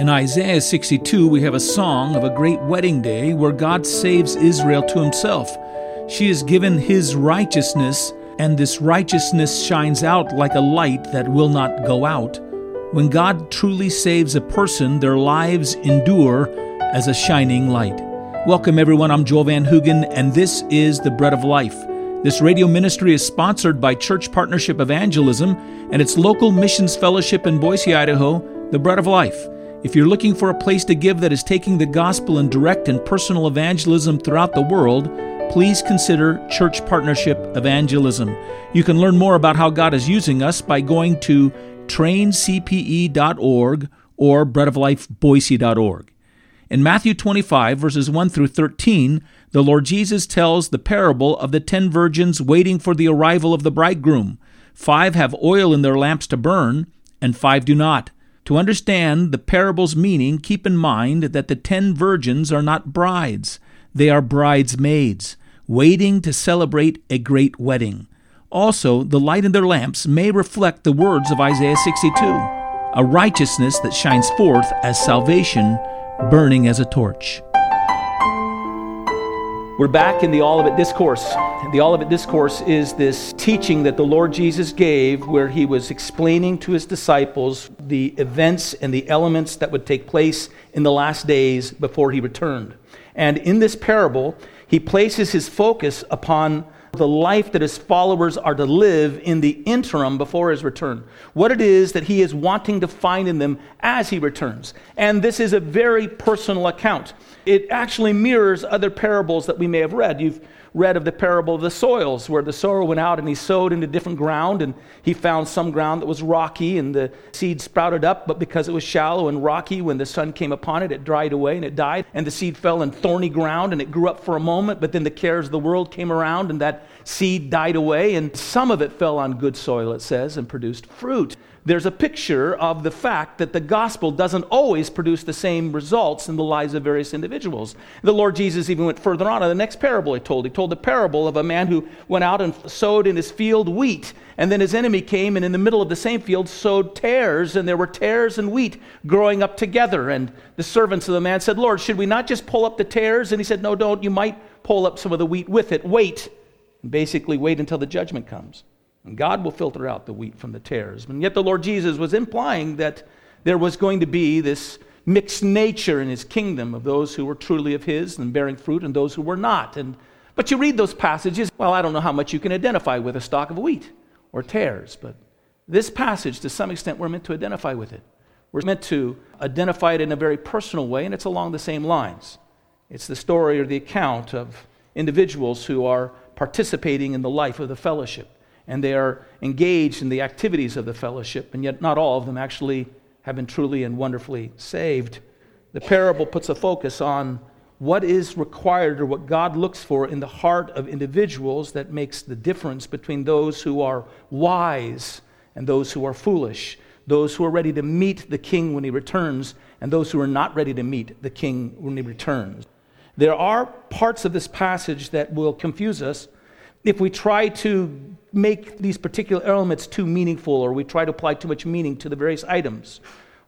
In Isaiah 62, we have a song of a great wedding day where God saves Israel to himself. She is given his righteousness, and this righteousness shines out like a light that will not go out. When God truly saves a person, their lives endure as a shining light. Welcome, everyone. I'm Joel Van Hoogen, and this is the Bread of Life. This radio ministry is sponsored by Church Partnership Evangelism and its local missions fellowship in Boise, Idaho, the Bread of Life. If you're looking for a place to give that is taking the gospel in direct and personal evangelism throughout the world, please consider Church Partnership Evangelism. You can learn more about how God is using us by going to traincpe.org or breadoflifeboise.org. In Matthew 25, verses 1 through 13, the Lord Jesus tells the parable of the ten virgins waiting for the arrival of the bridegroom. Five have oil in their lamps to burn, and five do not. To understand the parable's meaning, keep in mind that the ten virgins are not brides, they are bridesmaids, waiting to celebrate a great wedding. Also, the light in their lamps may reflect the words of Isaiah 62 a righteousness that shines forth as salvation, burning as a torch. We're back in the Olivet Discourse. The Olivet Discourse is this teaching that the Lord Jesus gave where he was explaining to his disciples the events and the elements that would take place in the last days before he returned. And in this parable, he places his focus upon the life that his followers are to live in the interim before his return. What it is that he is wanting to find in them as he returns. And this is a very personal account. It actually mirrors other parables that we may have read. You've read of the parable of the soils, where the sower went out and he sowed into different ground, and he found some ground that was rocky, and the seed sprouted up, but because it was shallow and rocky, when the sun came upon it, it dried away and it died. And the seed fell in thorny ground, and it grew up for a moment, but then the cares of the world came around, and that seed died away, and some of it fell on good soil, it says, and produced fruit there's a picture of the fact that the gospel doesn't always produce the same results in the lives of various individuals. The Lord Jesus even went further on in the next parable he told. He told the parable of a man who went out and sowed in his field wheat, and then his enemy came and in the middle of the same field sowed tares, and there were tares and wheat growing up together. And the servants of the man said, Lord, should we not just pull up the tares? And he said, No, don't. You might pull up some of the wheat with it. Wait. And basically, wait until the judgment comes. And God will filter out the wheat from the tares. And yet the Lord Jesus was implying that there was going to be this mixed nature in his kingdom of those who were truly of his and bearing fruit and those who were not. And, but you read those passages, well, I don't know how much you can identify with a stalk of wheat or tares, but this passage, to some extent, we're meant to identify with it. We're meant to identify it in a very personal way, and it's along the same lines. It's the story or the account of individuals who are participating in the life of the fellowship and they are engaged in the activities of the fellowship, and yet not all of them actually have been truly and wonderfully saved. The parable puts a focus on what is required or what God looks for in the heart of individuals that makes the difference between those who are wise and those who are foolish, those who are ready to meet the king when he returns, and those who are not ready to meet the king when he returns. There are parts of this passage that will confuse us if we try to make these particular elements too meaningful or we try to apply too much meaning to the various items.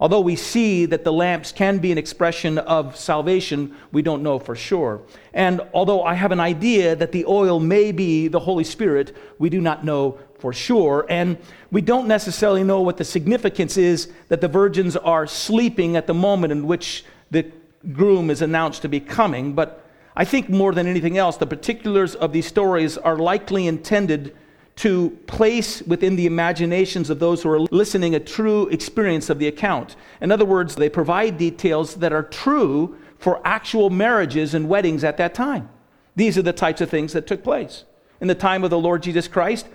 Although we see that the lamps can be an expression of salvation, we don't know for sure. And although I have an idea that the oil may be the Holy Spirit, we do not know for sure. And we don't necessarily know what the significance is that the virgins are sleeping at the moment in which the groom is announced to be coming. But I think more than anything else, the particulars of these stories are likely intended to place within the imaginations of those who are listening a true experience of the account. In other words, they provide details that are true for actual marriages and weddings at that time. These are the types of things that took place. In the time of the Lord Jesus Christ,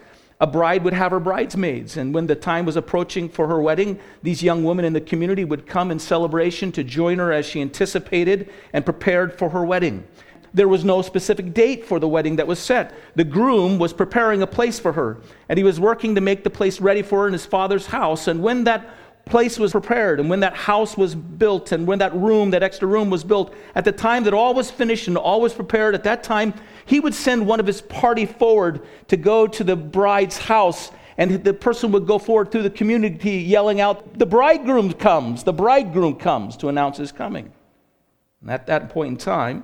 a bride would have her bridesmaids, and when the time was approaching for her wedding, these young women in the community would come in celebration to join her as she anticipated and prepared for her wedding there was no specific date for the wedding that was set. The groom was preparing a place for her, and he was working to make the place ready for her in his father's house. And when that place was prepared, and when that house was built, and when that room, that extra room was built, at the time that all was finished and all was prepared, at that time, he would send one of his party forward to go to the bride's house And the person would go forward through the community yelling out, The bridegroom comes, the bridegroom comes to announce his coming. And at that point in time,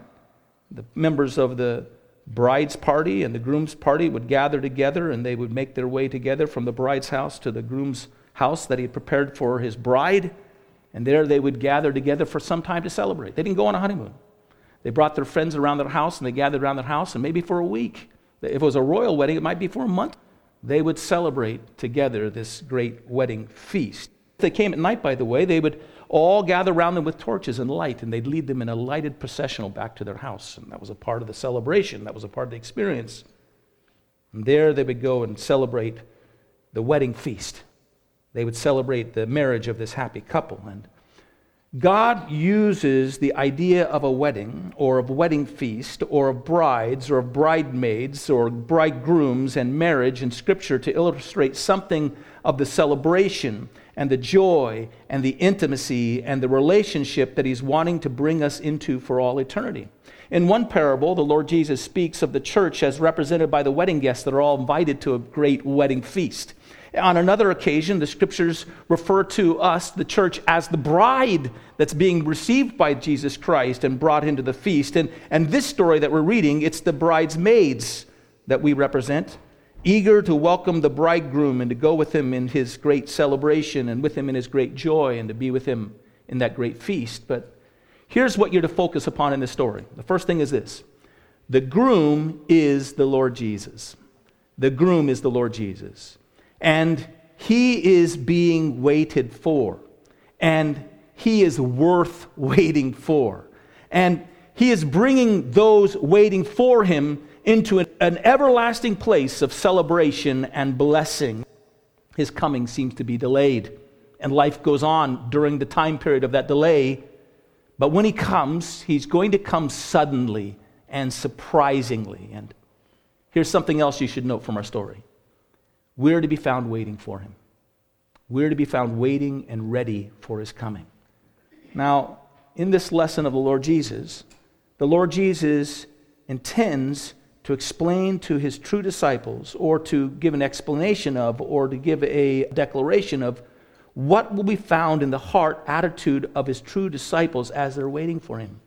the members of the bride's party and the groom's party would gather together and they would make their way together from the bride's house to the groom's house that he had prepared for his bride. And there they would gather together for some time to celebrate. They didn't go on a honeymoon. They brought their friends around their house and they gathered around their house, and maybe for a week. If it was a royal wedding, it might be for a month. They would celebrate together this great wedding feast. If they came at night, by the way, they would all gather around them with torches and light, and they'd lead them in a lighted processional back to their house. And that was a part of the celebration, that was a part of the experience. And there they would go and celebrate the wedding feast. They would celebrate the marriage of this happy couple. And God uses the idea of a wedding or of wedding feast or of brides or of bridesmaids or bridegrooms and marriage in Scripture to illustrate something of the celebration and the joy and the intimacy and the relationship that He's wanting to bring us into for all eternity. In one parable, the Lord Jesus speaks of the church as represented by the wedding guests that are all invited to a great wedding feast. On another occasion, the scriptures refer to us, the church, as the bride that's being received by Jesus Christ and brought into the feast. And, and this story that we're reading, it's the bridesmaids that we represent, eager to welcome the bridegroom and to go with him in his great celebration and with him in his great joy and to be with him in that great feast. But here's what you're to focus upon in this story. The first thing is this the groom is the Lord Jesus. The groom is the Lord Jesus and he is being waited for, and he is worth waiting for. And he is bringing those waiting for him into an, an, everlasting place of celebration and blessing. His coming seems to be delayed, and life goes on during the time period of that delay. But when he comes, he's going to come suddenly and surprisingly. And here's something else you should note from our story we're to be found waiting for him. We're to be found waiting and ready for his coming. Now, in this lesson of the Lord Jesus, the Lord Jesus intends to explain to his true disciples, or to give an explanation of, or to give a declaration of what will be found in the heart attitude of his true disciples as they're waiting for him.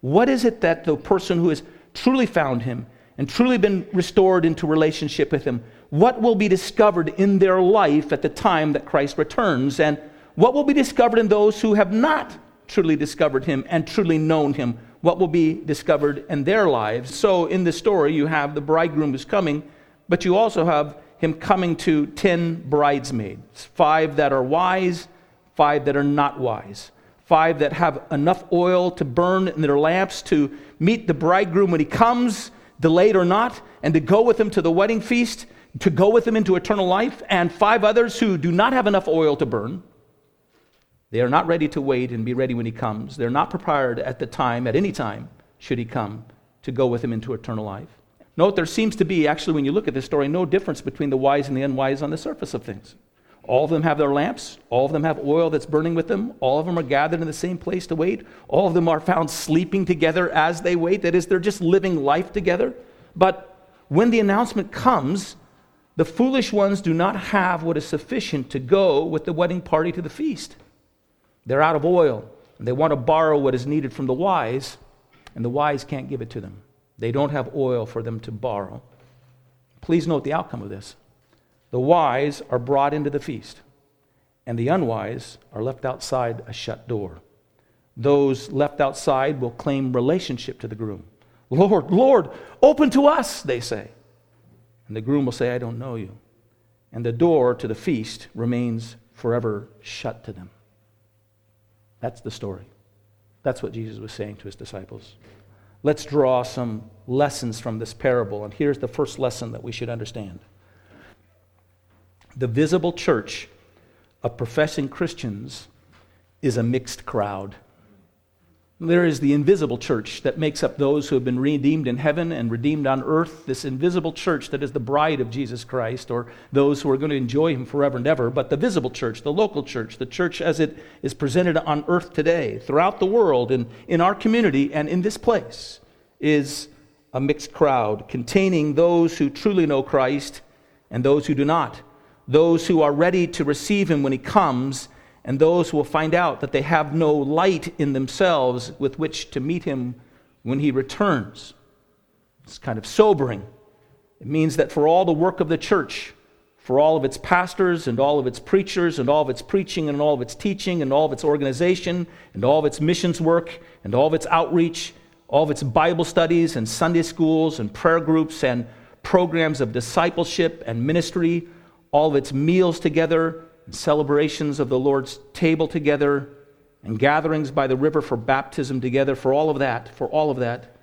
What is it that the person who has truly found him and truly been restored into relationship with him, what will be discovered in their life at the time that Christ returns, and what will be discovered in those who have not truly discovered him and truly known him, what will be discovered in their lives. So, in the story, you have the bridegroom who's coming, but you also have him coming to 10 bridesmaids. Five that are wise, five that are not wise, five that have enough oil to burn in their lamps to meet the bridegroom when he comes, delayed or not, and to go with him to the wedding feast to go with him into eternal life, and five others who do not have enough oil to burn. They are not ready to wait and be ready when he comes. They're not prepared at the time, at any time, should he come, to go with him into eternal life. Note there seems to be, actually, when you look at this story, no difference between the wise and the unwise on the surface of things. All of them have their lamps. All of them have oil that's burning with them. All of them are gathered in the same place to wait. All of them are found sleeping together as they wait. That is, they're just living life together. But when the announcement comes, the foolish ones do not have what is sufficient to go with the wedding party to the feast. They're out of oil, and they want to borrow what is needed from the wise, and the wise can't give it to them. They don't have oil for them to borrow. Please note the outcome of this. The wise are brought into the feast, and the unwise are left outside a shut door. Those left outside will claim relationship to the groom. Lord, Lord, open to us, they say. And the groom will say, I don't know you. And the door to the feast remains forever shut to them. That's the story. That's what Jesus was saying to his disciples. Let's draw some lessons from this parable. And here's the first lesson that we should understand the visible church of professing Christians is a mixed crowd. There is the invisible church that makes up those who have been redeemed in heaven and redeemed on earth, this invisible church that is the bride of Jesus Christ, or those who are going to enjoy him forever and ever. But the visible church, the local church, the church as it is presented on earth today, throughout the world, and in our community and in this place, is a mixed crowd containing those who truly know Christ and those who do not, those who are ready to receive him when he comes, and those will find out that they have no light in themselves with which to meet him when he returns. It's kind of sobering. It means that for all the work of the church, for all of its pastors and all of its preachers and all of its preaching and all of its teaching and all of its organization and all of its missions work and all of its outreach, all of its Bible studies and Sunday schools and prayer groups and programs of discipleship and ministry, all of its meals together and celebrations of the Lord's table together and gatherings by the river for baptism together, for all of that, for all of that,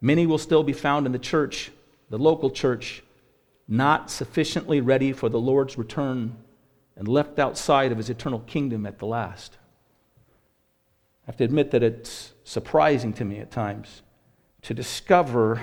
many will still be found in the church, the local church, not sufficiently ready for the Lord's return and left outside of his eternal kingdom at the last. I have to admit that it's surprising to me at times to discover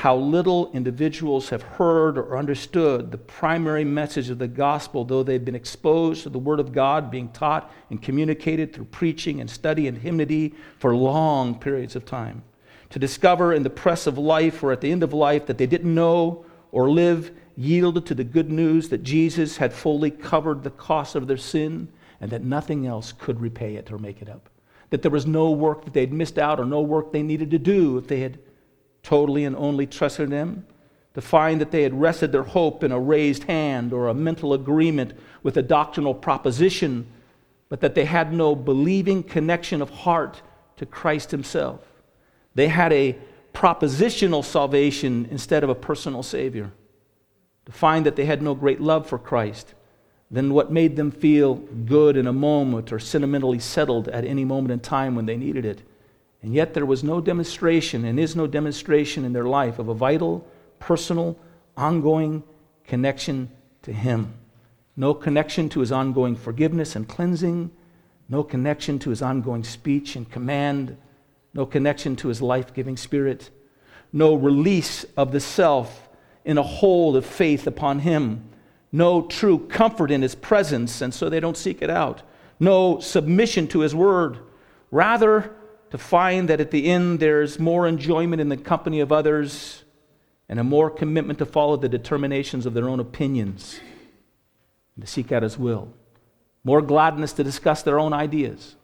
how little individuals have heard or understood the primary message of the gospel, though they've been exposed to the Word of God being taught and communicated through preaching and study and hymnody for long periods of time. To discover in the press of life or at the end of life that they didn't know or live yielded to the good news that Jesus had fully covered the cost of their sin and that nothing else could repay it or make it up. That there was no work that they'd missed out or no work they needed to do if they had totally and only trusted Him. To find that they had rested their hope in a raised hand or a mental agreement with a doctrinal proposition, but that they had no believing connection of heart to Christ Himself. They had a propositional salvation instead of a personal Savior. To find that they had no great love for Christ than what made them feel good in a moment or sentimentally settled at any moment in time when they needed it. And yet there was no demonstration and is no demonstration in their life of a vital, personal, ongoing connection to Him. No connection to His ongoing forgiveness and cleansing. No connection to His ongoing speech and command no connection to his life giving spirit, no release of the self in a hold of faith upon him, no true comfort in his presence, and so they don't seek it out, no submission to his word. Rather, to find that at the end there's more enjoyment in the company of others and a more commitment to follow the determinations of their own opinions and to seek out his will. More gladness to discuss their own ideas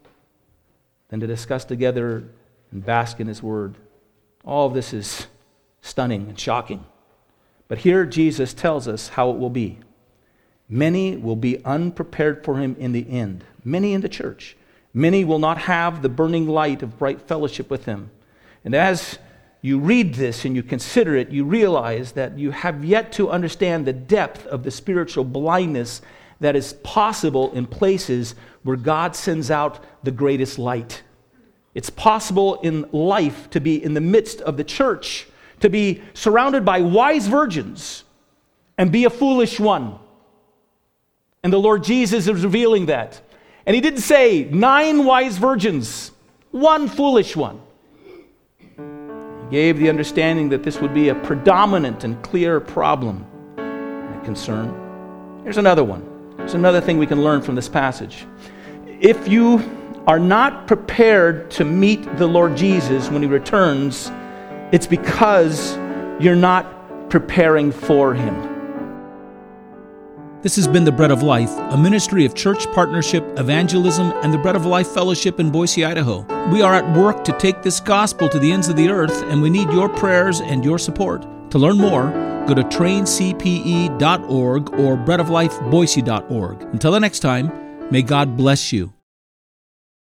than to discuss together and bask in His Word. All of this is stunning and shocking. But here Jesus tells us how it will be. Many will be unprepared for Him in the end, many in the church. Many will not have the burning light of bright fellowship with Him. And as you read this and you consider it, you realize that you have yet to understand the depth of the spiritual blindness that is possible in places where God sends out the greatest light. It's possible in life to be in the midst of the church, to be surrounded by wise virgins and be a foolish one. And the Lord Jesus is revealing that. And he didn't say nine wise virgins, one foolish one. He gave the understanding that this would be a predominant and clear problem and concern. Here's another one. There's another thing we can learn from this passage. If you are not prepared to meet the Lord Jesus when he returns, it's because you're not preparing for him. This has been The Bread of Life, a ministry of church partnership, evangelism, and the Bread of Life Fellowship in Boise, Idaho. We are at work to take this gospel to the ends of the earth, and we need your prayers and your support. To learn more, go to traincpe.org or breadoflifeboise.org. Until the next time, may God bless you.